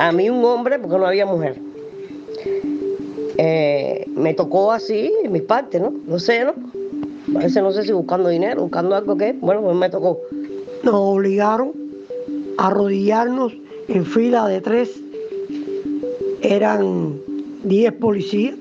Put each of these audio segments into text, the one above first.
A mí un hombre, porque no había mujer. Eh, me tocó así, en mis partes, ¿no? No sé, ¿no? A no sé si buscando dinero, buscando algo que, bueno, pues me tocó. Nos obligaron a arrodillarnos en fila de tres. Eran diez policías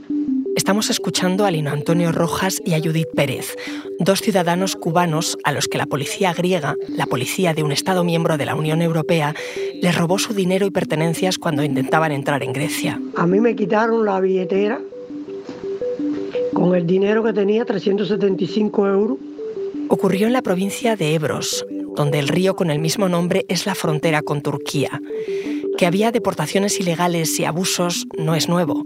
Estamos escuchando a Lino Antonio Rojas y a Judith Pérez, dos ciudadanos cubanos a los que la policía griega, la policía de un Estado miembro de la Unión Europea, les robó su dinero y pertenencias cuando intentaban entrar en Grecia. A mí me quitaron la billetera con el dinero que tenía, 375 euros. Ocurrió en la provincia de Ebros, donde el río con el mismo nombre es la frontera con Turquía. Que había deportaciones ilegales y abusos no es nuevo,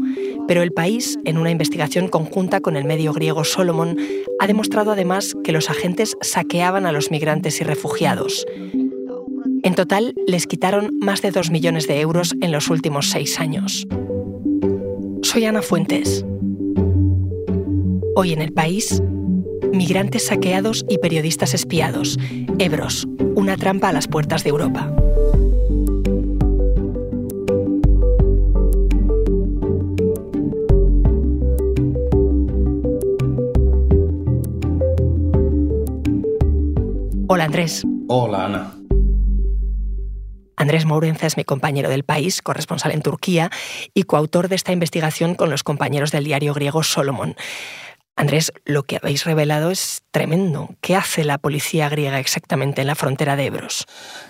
pero el país, en una investigación conjunta con el medio griego Solomon, ha demostrado además que los agentes saqueaban a los migrantes y refugiados. En total, les quitaron más de dos millones de euros en los últimos seis años. Soy Ana Fuentes. Hoy en el país, migrantes saqueados y periodistas espiados. Ebros, una trampa a las puertas de Europa. Hola Andrés. Hola Ana. Andrés Mourenza es mi compañero del país, corresponsal en Turquía y coautor de esta investigación con los compañeros del diario griego Solomon. Andrés, lo que habéis revelado es tremendo. ¿Qué hace la policía griega exactamente en la frontera de Ebros?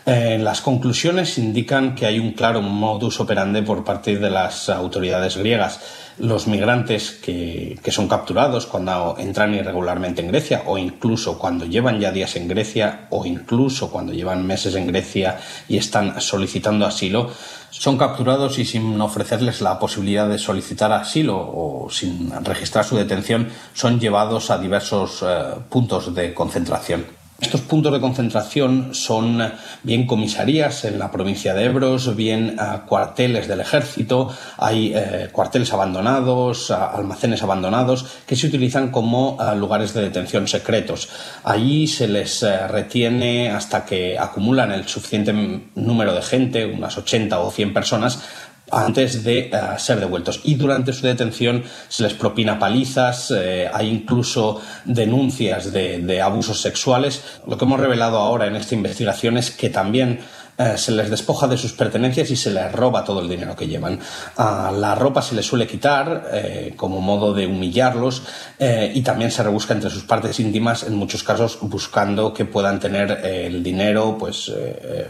Eh, las conclusiones indican que hay un claro modus operandi por parte de las autoridades griegas. Los migrantes que, que son capturados cuando entran irregularmente en Grecia o incluso cuando llevan ya días en Grecia o incluso cuando llevan meses en Grecia y están solicitando asilo, son capturados y sin ofrecerles la posibilidad de solicitar asilo o sin registrar su detención, son llevados a diversos eh, puntos de concentración. Estos puntos de concentración son bien comisarías en la provincia de Ebros, bien eh, cuarteles del ejército, hay eh, cuarteles abandonados, almacenes abandonados que se utilizan como lugares de detención secretos. Allí se les retiene hasta que acumulan el suficiente número de gente, unas 80 o 100 personas, antes de eh, ser devueltos. Y durante su detención se les propina palizas, eh, hay incluso denuncias de, de abusos sexuales. Lo que hemos revelado ahora en esta investigación es que también eh, se les despoja de sus pertenencias y se les roba todo el dinero que llevan. La ropa se les suele quitar eh, como modo de humillarlos eh, y también se rebusca entre sus partes íntimas, en muchos casos buscando que puedan tener el dinero pues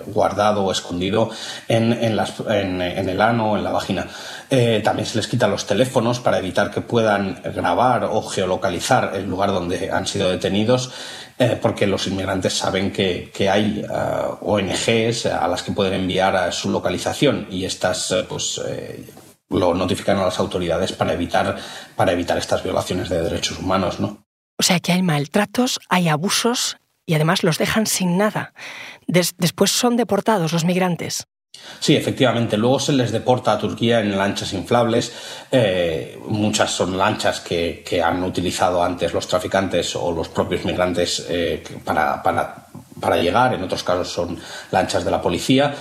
guardado o escondido en, en, en, el ano o en la vagina. También se les quita los teléfonos para evitar que puedan grabar o geolocalizar el lugar donde han sido detenidos. Eh, porque los inmigrantes saben que, hay eh, ONGs a las que pueden enviar su localización y estas eh, pues lo notifican a las autoridades para evitar, para evitar estas violaciones de derechos humanos, ¿no? O sea que hay maltratos, hay abusos y además los dejan sin nada. después son deportados los migrantes. Sí, efectivamente. Luego se les deporta a Turquía en lanchas inflables. Eh, muchas son lanchas que, han utilizado antes los traficantes o los propios migrantes eh, para, para llegar. En otros casos son lanchas de la policía.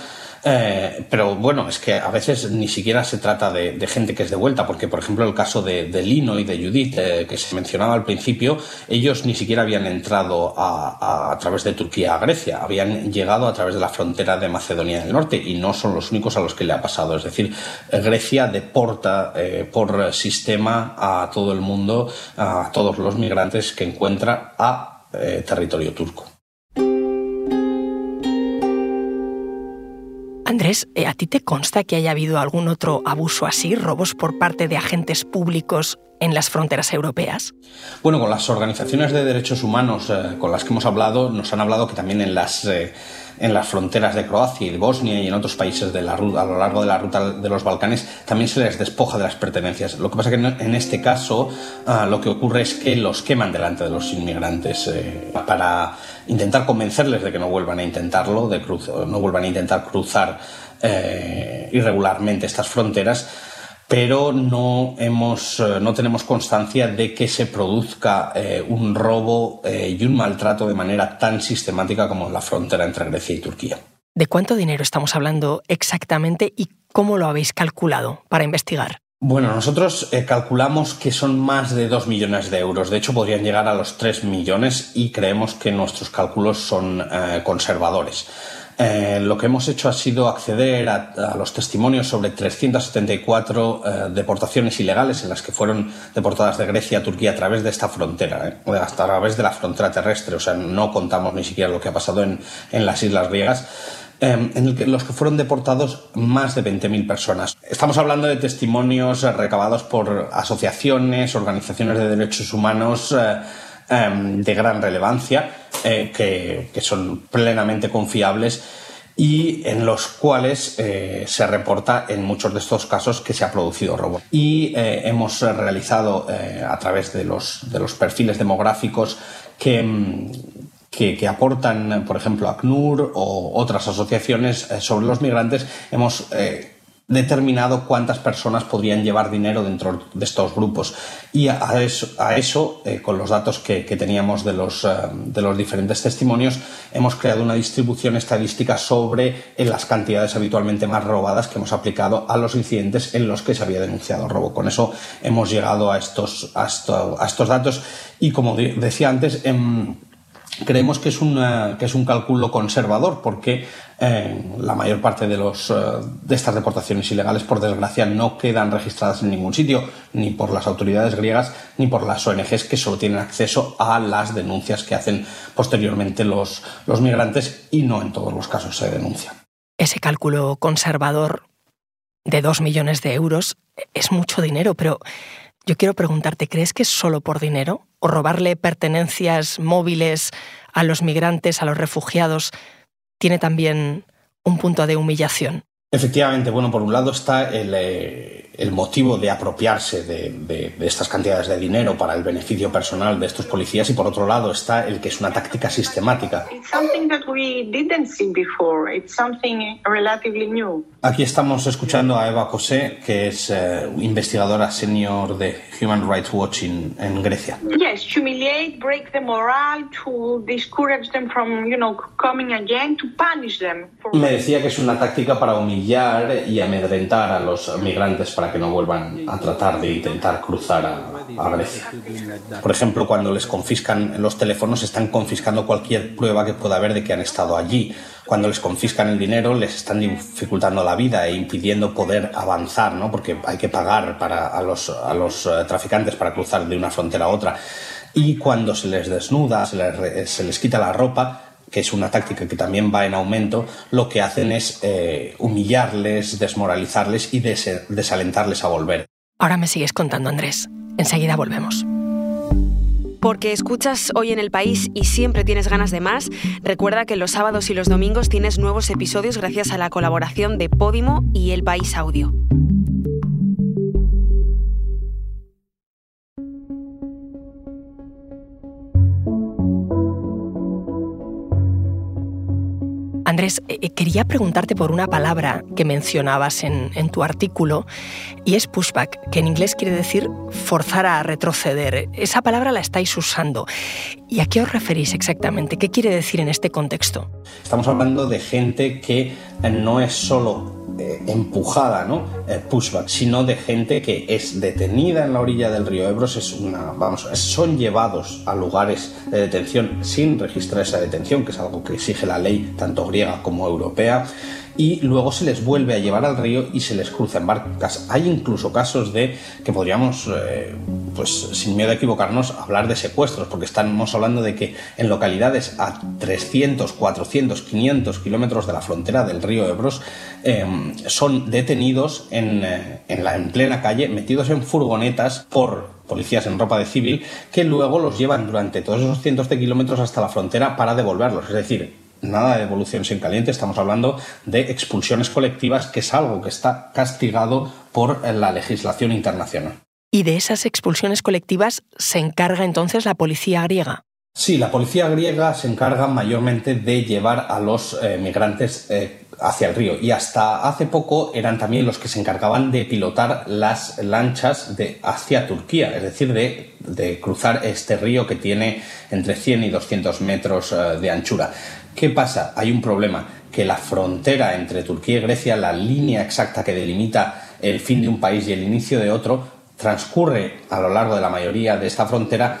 Eh, pero bueno, es que a veces ni siquiera se trata de, gente que es de vuelta, porque por ejemplo el caso de, Lino y de Judith, eh, que se mencionaba al principio, ellos ni siquiera habían entrado a, través de Turquía a Grecia, habían llegado a través de la frontera de Macedonia del Norte y no son los únicos a los que le ha pasado. Es decir, Grecia deporta eh, por sistema a todo el mundo, a todos los migrantes que encuentra a territorio turco. Andrés, eh, ¿a ti te consta que haya habido algún otro abuso así, robos por parte de agentes públicos en las fronteras europeas? Bueno, con las organizaciones de derechos humanos eh, con las que hemos hablado, nos han hablado que también en las... Eh, en las fronteras de Croacia y de Bosnia y en otros países de la, a lo largo de la ruta de los Balcanes también se les despoja de las pertenencias. Lo que pasa es que en este caso ah, lo que ocurre es que los queman delante de los inmigrantes para intentar convencerles de que no vuelvan a intentarlo, de no vuelvan a intentar cruzar eh, irregularmente estas fronteras, pero no, hemos, eh, no tenemos constancia de que se produzca eh, un robo y un maltrato de manera tan sistemática como en la frontera entre Grecia y Turquía. ¿De cuánto dinero estamos hablando exactamente y cómo lo habéis calculado para investigar? Bueno, nosotros eh, calculamos que son más de 2 millones de euros. De hecho, podrían llegar a los 3 millones y creemos que nuestros cálculos son eh, conservadores. Eh, lo que hemos hecho ha sido acceder a, los testimonios sobre 374 deportaciones ilegales en las que fueron deportadas de Grecia a Turquía a través de esta frontera, hasta a través de la frontera terrestre. O sea, no contamos ni siquiera lo que ha pasado en, en las islas griegas. Em, en los que fueron deportados más de 20.000 personas. Estamos hablando de testimonios recabados por asociaciones, organizaciones de derechos humanos eh, em, de gran relevancia, eh, que, son plenamente confiables y en los cuales eh, se reporta en muchos de estos casos que se ha producido robo. Y hemos realizado a través de los, de los perfiles demográficos que, em, que, aportan, por ejemplo, ACNUR o otras asociaciones eh, sobre los migrantes, hemos eh, determinado cuántas personas podrían llevar dinero dentro de estos grupos. Y a eso, eh, con los datos que, teníamos de los, de los diferentes testimonios, hemos creado una distribución estadística sobre las cantidades habitualmente más robadas que hemos aplicado a los incidentes en los que se había denunciado robo. Con eso hemos llegado a estos, a, estos datos y, como decía antes, en Creemos que es, que es un cálculo conservador porque eh, la mayor parte de, los, eh, de estas deportaciones ilegales, por desgracia, no quedan registradas en ningún sitio, ni por las autoridades griegas ni por las ONGs que solo tienen acceso a las denuncias que hacen posteriormente los, los migrantes y no en todos los casos se denuncia. Ese cálculo conservador de dos millones de euros es mucho dinero, pero yo quiero preguntarte, ¿crees que es solo por dinero? ¿O robarle pertenencias móviles a los migrantes, a los refugiados, tiene también un punto de humillación? Efectivamente, bueno, por un lado está el, eh, motivo de apropiarse de, estas cantidades de dinero para el beneficio personal de estos policías y por otro lado está el que es una táctica sistemática. Aquí estamos escuchando a Eva Cosé, que es eh, investigadora senior de Human Rights Watch en Grecia. Yes, humiliate, break the morale, to discourage them from, you know, coming again, to punish them. Me decía que es una táctica para humillar y amedrentar a los migrantes para que no vuelvan a tratar de intentar cruzar a, a Grecia. Por ejemplo, cuando les confiscan los teléfonos, están confiscando cualquier prueba que pueda haber de que han estado allí cuando les confiscan el dinero les están dificultando la vida e impidiendo poder avanzar, ¿no? porque hay que pagar para, a, los, a los eh, traficantes para cruzar de una frontera a otra. Y cuando se les desnuda, se les, se les quita la ropa, que es una táctica que también va en aumento, lo que hacen es eh, humillarles, desmoralizarles y desalentarles a volver. Ahora me sigues contando, Andrés. Enseguida volvemos porque escuchas hoy en el país y siempre tienes ganas de más, recuerda que los sábados y los domingos tienes nuevos episodios gracias a la colaboración de Podimo y El País Audio. Andrés, eh, eh, quería preguntarte por una palabra que mencionabas en, tu artículo y es pushback, que en inglés quiere decir forzar a retroceder. Esa palabra la estáis usando. ¿Y a qué os referís exactamente? ¿Qué quiere decir en este contexto? Estamos hablando de gente que no es solo eh, empujada, ¿no? Eh, pushback, sino de gente que es detenida en la orilla del río Ebros, es una, vamos, son llevados a lugares de detención sin registrar esa detención, que es algo que exige la ley tanto griega como europea y luego se les vuelve a llevar al río y se les cruza en barcas. Hay incluso casos de que podríamos, eh, pues sin miedo a equivocarnos, hablar de secuestros, porque estamos hablando de que en localidades a 300, 400, 500 kilómetros de la frontera del río Ebros em, son detenidos en, eh, en, la, en plena calle, metidos en furgonetas por policías en ropa de civil, que luego los llevan durante todos esos cientos de kilómetros hasta la frontera para devolverlos. Es decir, nada de devoluciones en caliente, estamos hablando de expulsiones colectivas, que es algo que está castigado por la legislación internacional. ¿Y de esas expulsiones colectivas se encarga entonces la policía griega? Sí, la policía griega se encarga mayormente de llevar a los eh, migrantes eh, hacia el río y hasta hace poco eran también los que se encargaban de pilotar las lanchas de hacia Turquía, es decir, de, cruzar este río que tiene entre 100 y 200 metros eh, de anchura. ¿Qué pasa? Hay un problema que la frontera entre Turquía y Grecia, la línea exacta que delimita el fin de un país y el inicio de otro, transcurre a lo largo de la mayoría de esta frontera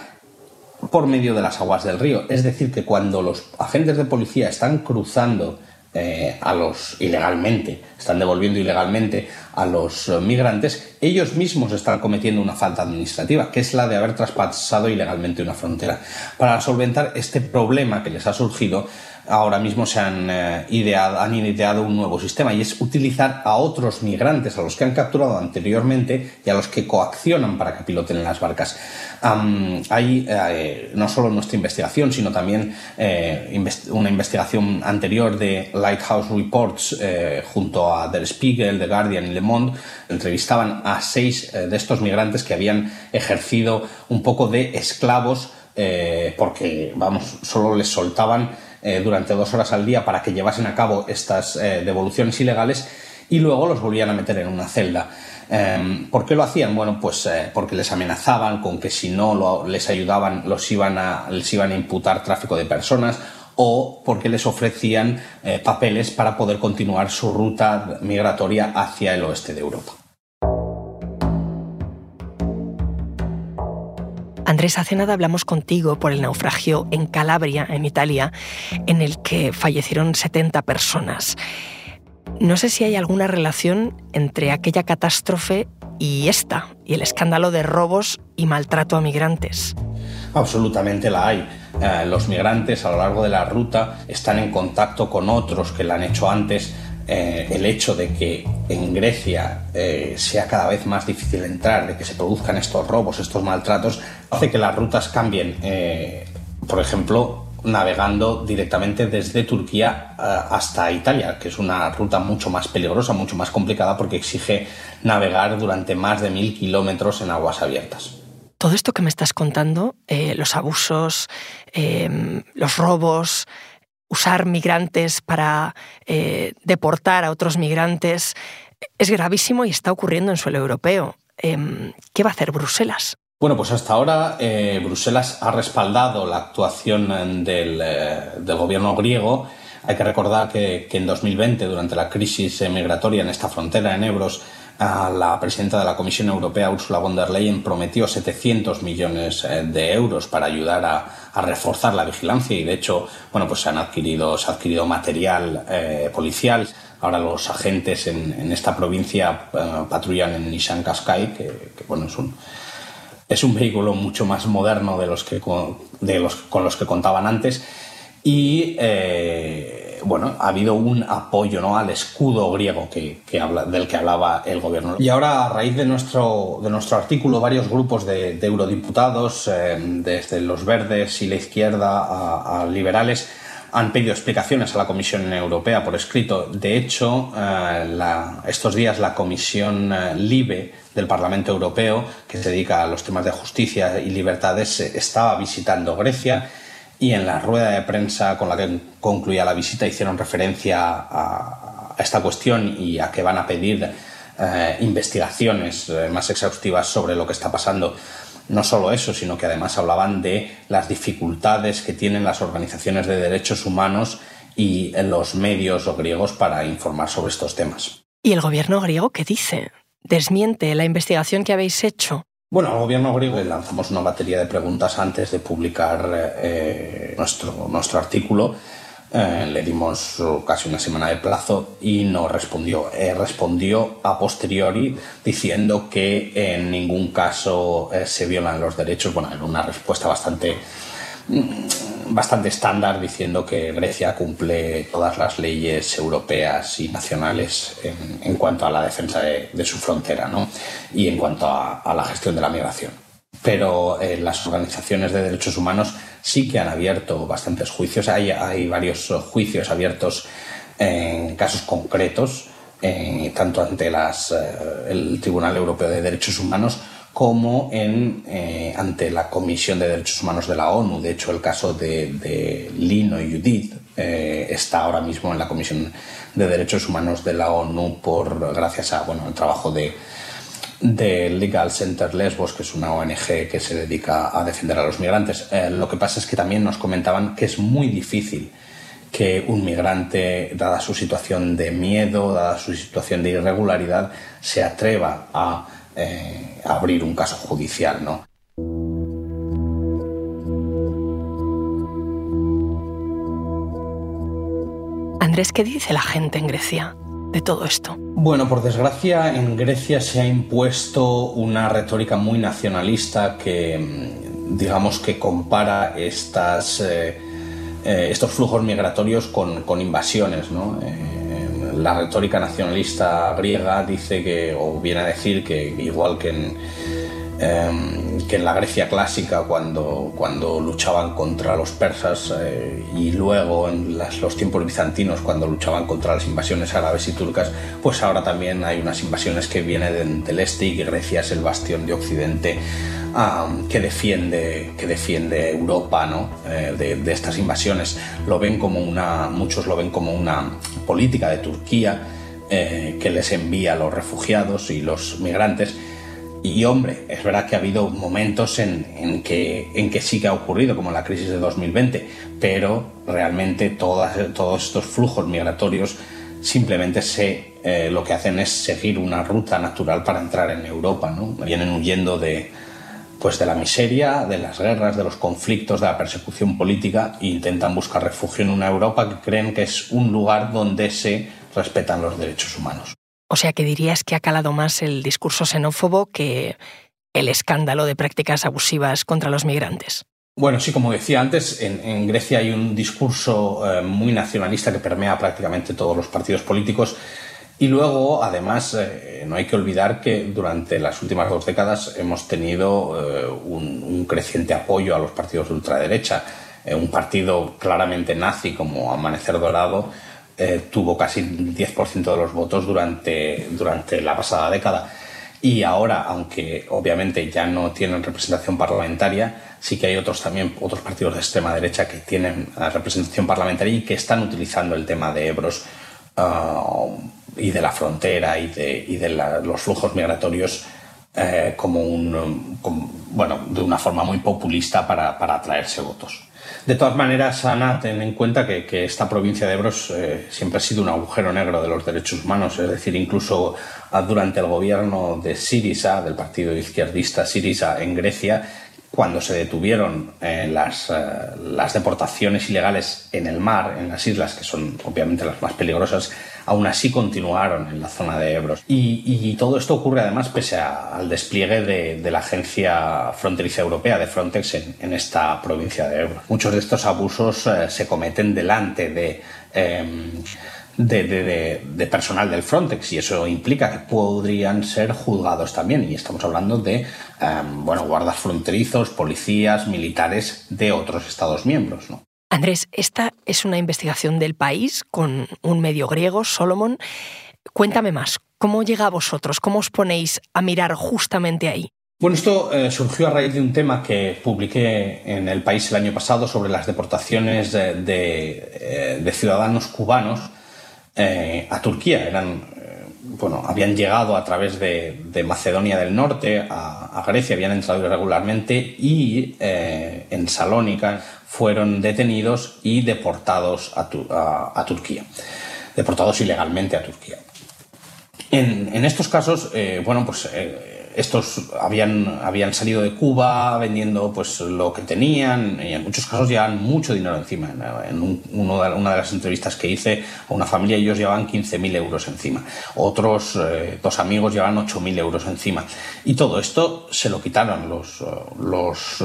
por medio de las aguas del río. Es decir, que cuando los agentes de policía están cruzando eh, a los ilegalmente, están devolviendo ilegalmente a los eh, migrantes, ellos mismos están cometiendo una falta administrativa, que es la de haber traspasado ilegalmente una frontera. Para solventar este problema que les ha surgido, ahora mismo se han, eh, ideado, han ideado un nuevo sistema y es utilizar a otros migrantes, a los que han capturado anteriormente y a los que coaccionan para que piloten las barcas. hay eh, no solo nuestra investigación, sino también eh, una investigación anterior de Lighthouse Reports junto a Der Spiegel, The Guardian y Le Monde. Entrevistaban a seis de estos migrantes que habían ejercido un poco de esclavos porque, vamos, solo les soltaban eh, durante dos horas al día para que llevasen a cabo estas eh, devoluciones ilegales y luego los volvían a meter en una celda. Em, ¿Por qué lo hacían? Bueno, pues eh, porque les amenazaban con que si no les ayudaban los iban a, les iban a imputar tráfico de personas o porque les ofrecían papeles para poder continuar su ruta migratoria hacia el oeste de Europa. Andrés, hace nada hablamos contigo por el naufragio en Calabria, en Italia, en el que fallecieron 70 personas. No sé si hay alguna relación entre aquella catástrofe y esta, y el escándalo de robos y maltrato a migrantes. Absolutamente la hay. Eh, los migrantes a lo largo de la ruta están en contacto con otros que la han hecho antes eh, el hecho de que en Grecia eh, sea cada vez más difícil entrar, de que se produzcan estos robos, estos maltratos, hace que las rutas cambien. Eh, por ejemplo, navegando directamente desde Turquía hasta Italia, que es una ruta mucho más peligrosa, mucho más complicada porque exige navegar durante más de mil kilómetros en aguas abiertas. Todo esto que me estás contando, los abusos, los robos, usar migrantes para eh, deportar a otros migrantes es gravísimo y está ocurriendo en suelo europeo. Em, ¿Qué va a hacer Bruselas? Bueno, pues hasta ahora eh, Bruselas ha respaldado la actuación eh, del, gobierno griego. Hay que recordar que, que, en 2020, durante la crisis migratoria en esta frontera en Ebros, la presidenta de la Comisión Europea, Ursula von der Leyen, prometió 700 millones eh, de euros para ayudar a, reforzar la vigilancia y, de hecho, bueno, pues se han adquirido, se ha adquirido material eh, policial. Ahora los agentes en, esta provincia eh, patrullan en Nissan Qashqai, que, bueno, es un, es un vehículo mucho más moderno de los que de los, con los que contaban antes y bueno, ha habido un apoyo ¿no? al escudo griego que, del que hablaba el gobierno. Y ahora, a raíz de nuestro, de nuestro artículo, varios grupos de, eurodiputados, eh, desde los verdes y la izquierda a, liberales, han pedido explicaciones a la Comisión Europea por escrito. De hecho, eh, estos días la Comisión eh, LIBE del Parlamento Europeo, que se dedica a los temas de justicia y libertades, estaba visitando Grecia y en la rueda de prensa con la que concluía la visita hicieron referencia a, esta cuestión y a que van a pedir eh, investigaciones eh, más exhaustivas sobre lo que está pasando. No solo eso, sino que además hablaban de las dificultades que tienen las organizaciones de derechos humanos y los medios griegos para informar sobre estos temas. ¿Y el gobierno griego qué dice? ¿Desmiente la investigación que habéis hecho? Bueno, al gobierno griego le lanzamos una batería de preguntas antes de publicar eh, nuestro, nuestro artículo. Eh, le dimos casi una semana de plazo y no respondió. Eh, respondió a posteriori diciendo que en ningún caso se violan los derechos. Bueno, era una respuesta bastante bastante estándar diciendo que Grecia cumple todas las leyes europeas y nacionales en, cuanto a la defensa de, su frontera ¿no? y en cuanto a, la gestión de la migración. Pero eh, las organizaciones de derechos humanos sí que han abierto bastantes juicios. Hay, varios juicios abiertos en casos concretos, eh, tanto ante eh, el Tribunal Europeo de Derechos Humanos como en, eh, ante la Comisión de Derechos Humanos de la ONU. De hecho, el caso de, Lino y Judith eh, está ahora mismo en la Comisión de Derechos Humanos de la ONU por gracias a bueno, el trabajo de, de Legal Center Lesbos, que es una ONG que se dedica a defender a los migrantes. Eh, lo que pasa es que también nos comentaban que es muy difícil que un migrante, dada su situación de miedo, dada su situación de irregularidad, se atreva a eh, abrir un caso judicial, ¿no? Andrés, ¿qué dice la gente en Grecia de todo esto? Bueno, por desgracia, en Grecia se ha impuesto una retórica muy nacionalista que, mm, digamos, que compara estas, eh, eh, estos flujos migratorios con, con invasiones, ¿no? La retórica nacionalista griega dice que, o viene a decir que, igual que en, em, que en la Grecia clásica, cuando, cuando luchaban contra los persas, eh, y luego en los tiempos bizantinos, cuando luchaban contra las invasiones árabes y turcas, pues ahora también hay unas invasiones que vienen del este y que Grecia es el bastión de Occidente que, defiende, que defiende Europa ¿no? Eh, de, estas invasiones. Lo ven como una, muchos lo ven como una política de Turquía eh, que les envía a los refugiados y los migrantes. Y hombre, es verdad que ha habido momentos en, que, sí que ha ocurrido, como la crisis de 2020, pero realmente todos estos flujos migratorios simplemente se, eh, lo que hacen es seguir una ruta natural para entrar en Europa. ¿no? Vienen huyendo de, pues de la miseria, de las guerras, de los conflictos, de la persecución política e intentan buscar refugio en una Europa que creen que es un lugar donde se respetan los derechos humanos. O sea que dirías que ha calado más el discurso xenófobo que el escándalo de prácticas abusivas contra los migrantes. Bueno, sí, como decía antes, en, Grecia hay un discurso eh, muy nacionalista que permea prácticamente todos los partidos políticos y luego, además, eh, no hay que olvidar que durante las últimas dos décadas hemos tenido eh, un, creciente apoyo a los partidos de ultraderecha. Un partido claramente nazi como Amanecer Dorado tuvo casi el 10% de los votos durante, durante la pasada década. Y ahora, aunque obviamente ya no tienen representación parlamentaria, sí que hay otros también, otros partidos de extrema derecha que tienen representación parlamentaria y que están utilizando el tema de Ebros ah, y de la frontera y de, y de los flujos migratorios eh, como un, bueno, de una forma muy populista para, para, atraerse votos. De todas maneras, Ana, ten en cuenta que, que esta provincia de Ebros eh, siempre ha sido un agujero negro de los derechos humanos, es decir, incluso ah, durante el gobierno de Sirisa, del partido izquierdista Sirisa en Grecia, cuando se detuvieron eh, las, las deportaciones ilegales en el mar, en las islas, que son obviamente las más peligrosas, aún así continuaron en la zona de Ebro. Y, todo esto ocurre además pese al despliegue de, la Agencia Fronteriza Europea de Frontex en, esta provincia de Ebro. Muchos de estos abusos eh, se cometen delante de... De, personal del Frontex y eso implica que podrían ser juzgados también y estamos hablando de em, bueno guardas fronterizos, policías, militares de otros Estados miembros. ¿no? Andrés, esta es una investigación del país con un medio griego, Solomon. Cuéntame más, ¿cómo llega a vosotros? ¿Cómo os ponéis a mirar justamente ahí? Bueno, esto eh, surgió a raíz de un tema que publiqué en El País el año pasado sobre las deportaciones de, eh, ciudadanos cubanos eh, a Turquía. Eran, bueno, habían llegado a través de, Macedonia del Norte a, a, Grecia, habían entrado irregularmente y en Salónica fueron detenidos y deportados a, Turquía, deportados ilegalmente a Turquía. En, estos casos, eh, bueno, pues eh, estos habían, habían salido de Cuba vendiendo pues lo que tenían y en muchos casos llevaban mucho dinero encima. En una de las entrevistas que hice a una familia ellos llevaban 15.000 euros encima. Otros eh, dos amigos llevaban 8.000 euros encima. Y todo esto se lo quitaron los, los,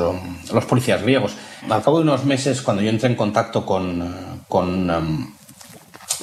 los policías griegos. Al cabo de unos meses, cuando yo entré en contacto con, con um,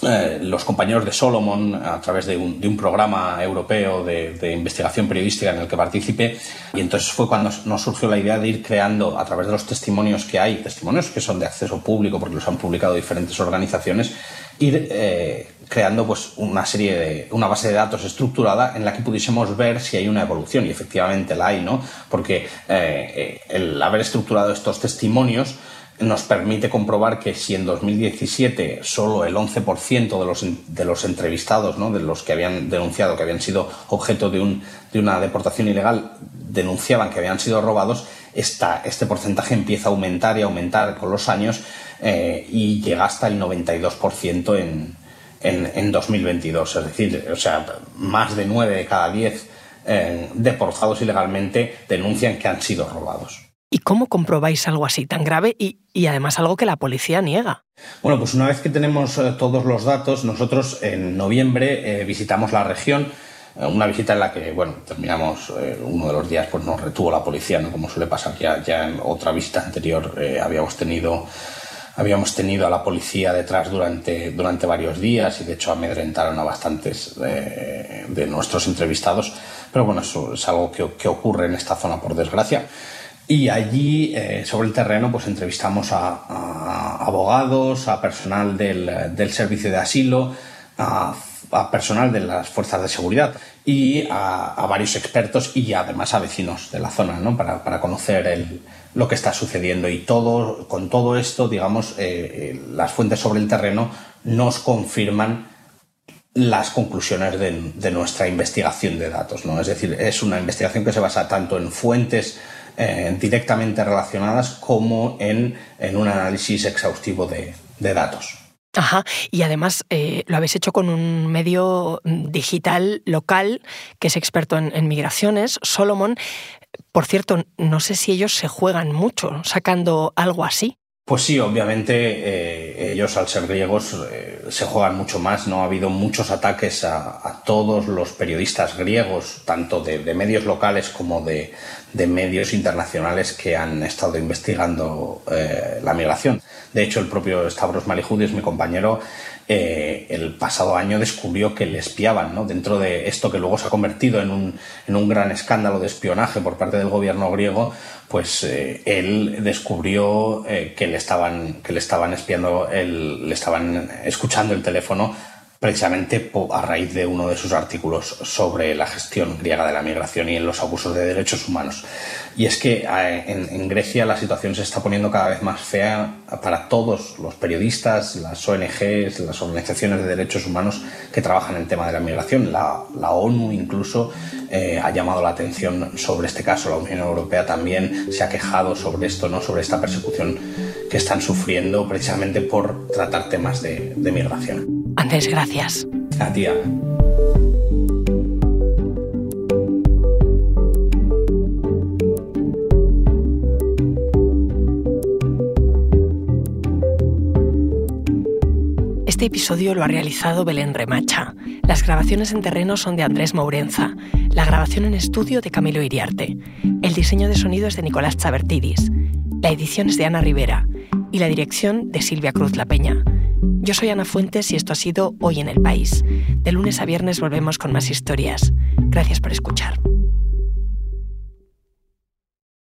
eh, los compañeros de Solomon a través de un, programa europeo de, investigación periodística en el que participé y entonces fue cuando nos surgió la idea de ir creando a través de los testimonios que hay, testimonios que son de acceso público porque los han publicado diferentes organizaciones, ir eh, creando pues una serie de una base de datos estructurada en la que pudiésemos ver si hay una evolución y efectivamente la hay, ¿no? Porque eh, el haber estructurado estos testimonios nos permite comprobar que si en 2017 solo el 11% de los, de los entrevistados, ¿no? de los que habían denunciado que habían sido objeto de, un, de una deportación ilegal, denunciaban que habían sido robados, esta, este porcentaje empieza a aumentar y aumentar con los años eh, y llega hasta el 92% en, en, 2022. Es decir, o sea, más de 9 de cada 10 eh, deportados ilegalmente denuncian que han sido robados. ¿Y cómo comprobáis algo así tan grave y, y, además algo que la policía niega? Bueno, pues una vez que tenemos eh, todos los datos, nosotros en noviembre visitamos la región una visita en la que, bueno, terminamos uno de los días, pues nos retuvo la policía, ¿no? Como suele pasar ya, ya en otra visita anterior habíamos tenido Habíamos tenido a la policía detrás durante, durante varios días y de hecho amedrentaron a bastantes de, nuestros entrevistados. Pero bueno, eso es algo que, ocurre en esta zona por desgracia. Y allí, eh, sobre el terreno, pues entrevistamos a, abogados, a personal del, del, servicio de asilo, a, personal de las fuerzas de seguridad y a, varios expertos y además a vecinos de la zona, ¿no? Para, para conocer el, lo que está sucediendo y todo, con todo esto, digamos, eh, eh, las fuentes sobre el terreno nos confirman las conclusiones de, nuestra investigación de datos. ¿no? Es decir, es una investigación que se basa tanto en fuentes eh, directamente relacionadas como en, un análisis exhaustivo de, datos. Ajá, y además lo habéis hecho con un medio digital local que es experto en, en migraciones, Solomon. Por cierto, no sé si ellos se juegan mucho sacando algo así. Pues sí, obviamente eh, ellos al ser griegos eh, se juegan mucho más, ¿no? Ha habido muchos ataques a, todos los periodistas griegos, tanto de, medios locales como de, medios internacionales que han estado investigando eh, la migración. De hecho, el propio Stavros Malihudis, mi compañero, eh, el pasado año descubrió que le espiaban, ¿no? Dentro de esto que luego se ha convertido en un, en un gran escándalo de espionaje por parte del gobierno griego, pues eh, él descubrió que le estaban que le estaban espiando, el, le estaban escuchando el teléfono precisamente a raíz de uno de sus artículos sobre la gestión griega de la migración y en los abusos de derechos humanos. Y es que eh, en, Grecia la situación se está poniendo cada vez más fea para todos los periodistas, las ONGs, las organizaciones de derechos humanos que trabajan en el tema de la migración. La, ONU incluso eh, ha llamado la atención sobre este caso. La Unión Europea también se ha quejado sobre esto, ¿no? sobre esta persecución que están sufriendo precisamente por tratar temas de, de migración. Andrés, gracias. A ti, Este episodio lo ha realizado Belén Remacha. Las grabaciones en terreno son de Andrés Mourenza, la grabación en estudio de Camilo Iriarte, el diseño de sonido es de Nicolás Chabertidis, la edición es de Ana Rivera y la dirección de Silvia Cruz La Peña. Yo soy Ana Fuentes y esto ha sido Hoy en el País. De lunes a viernes volvemos con más historias. Gracias por escuchar.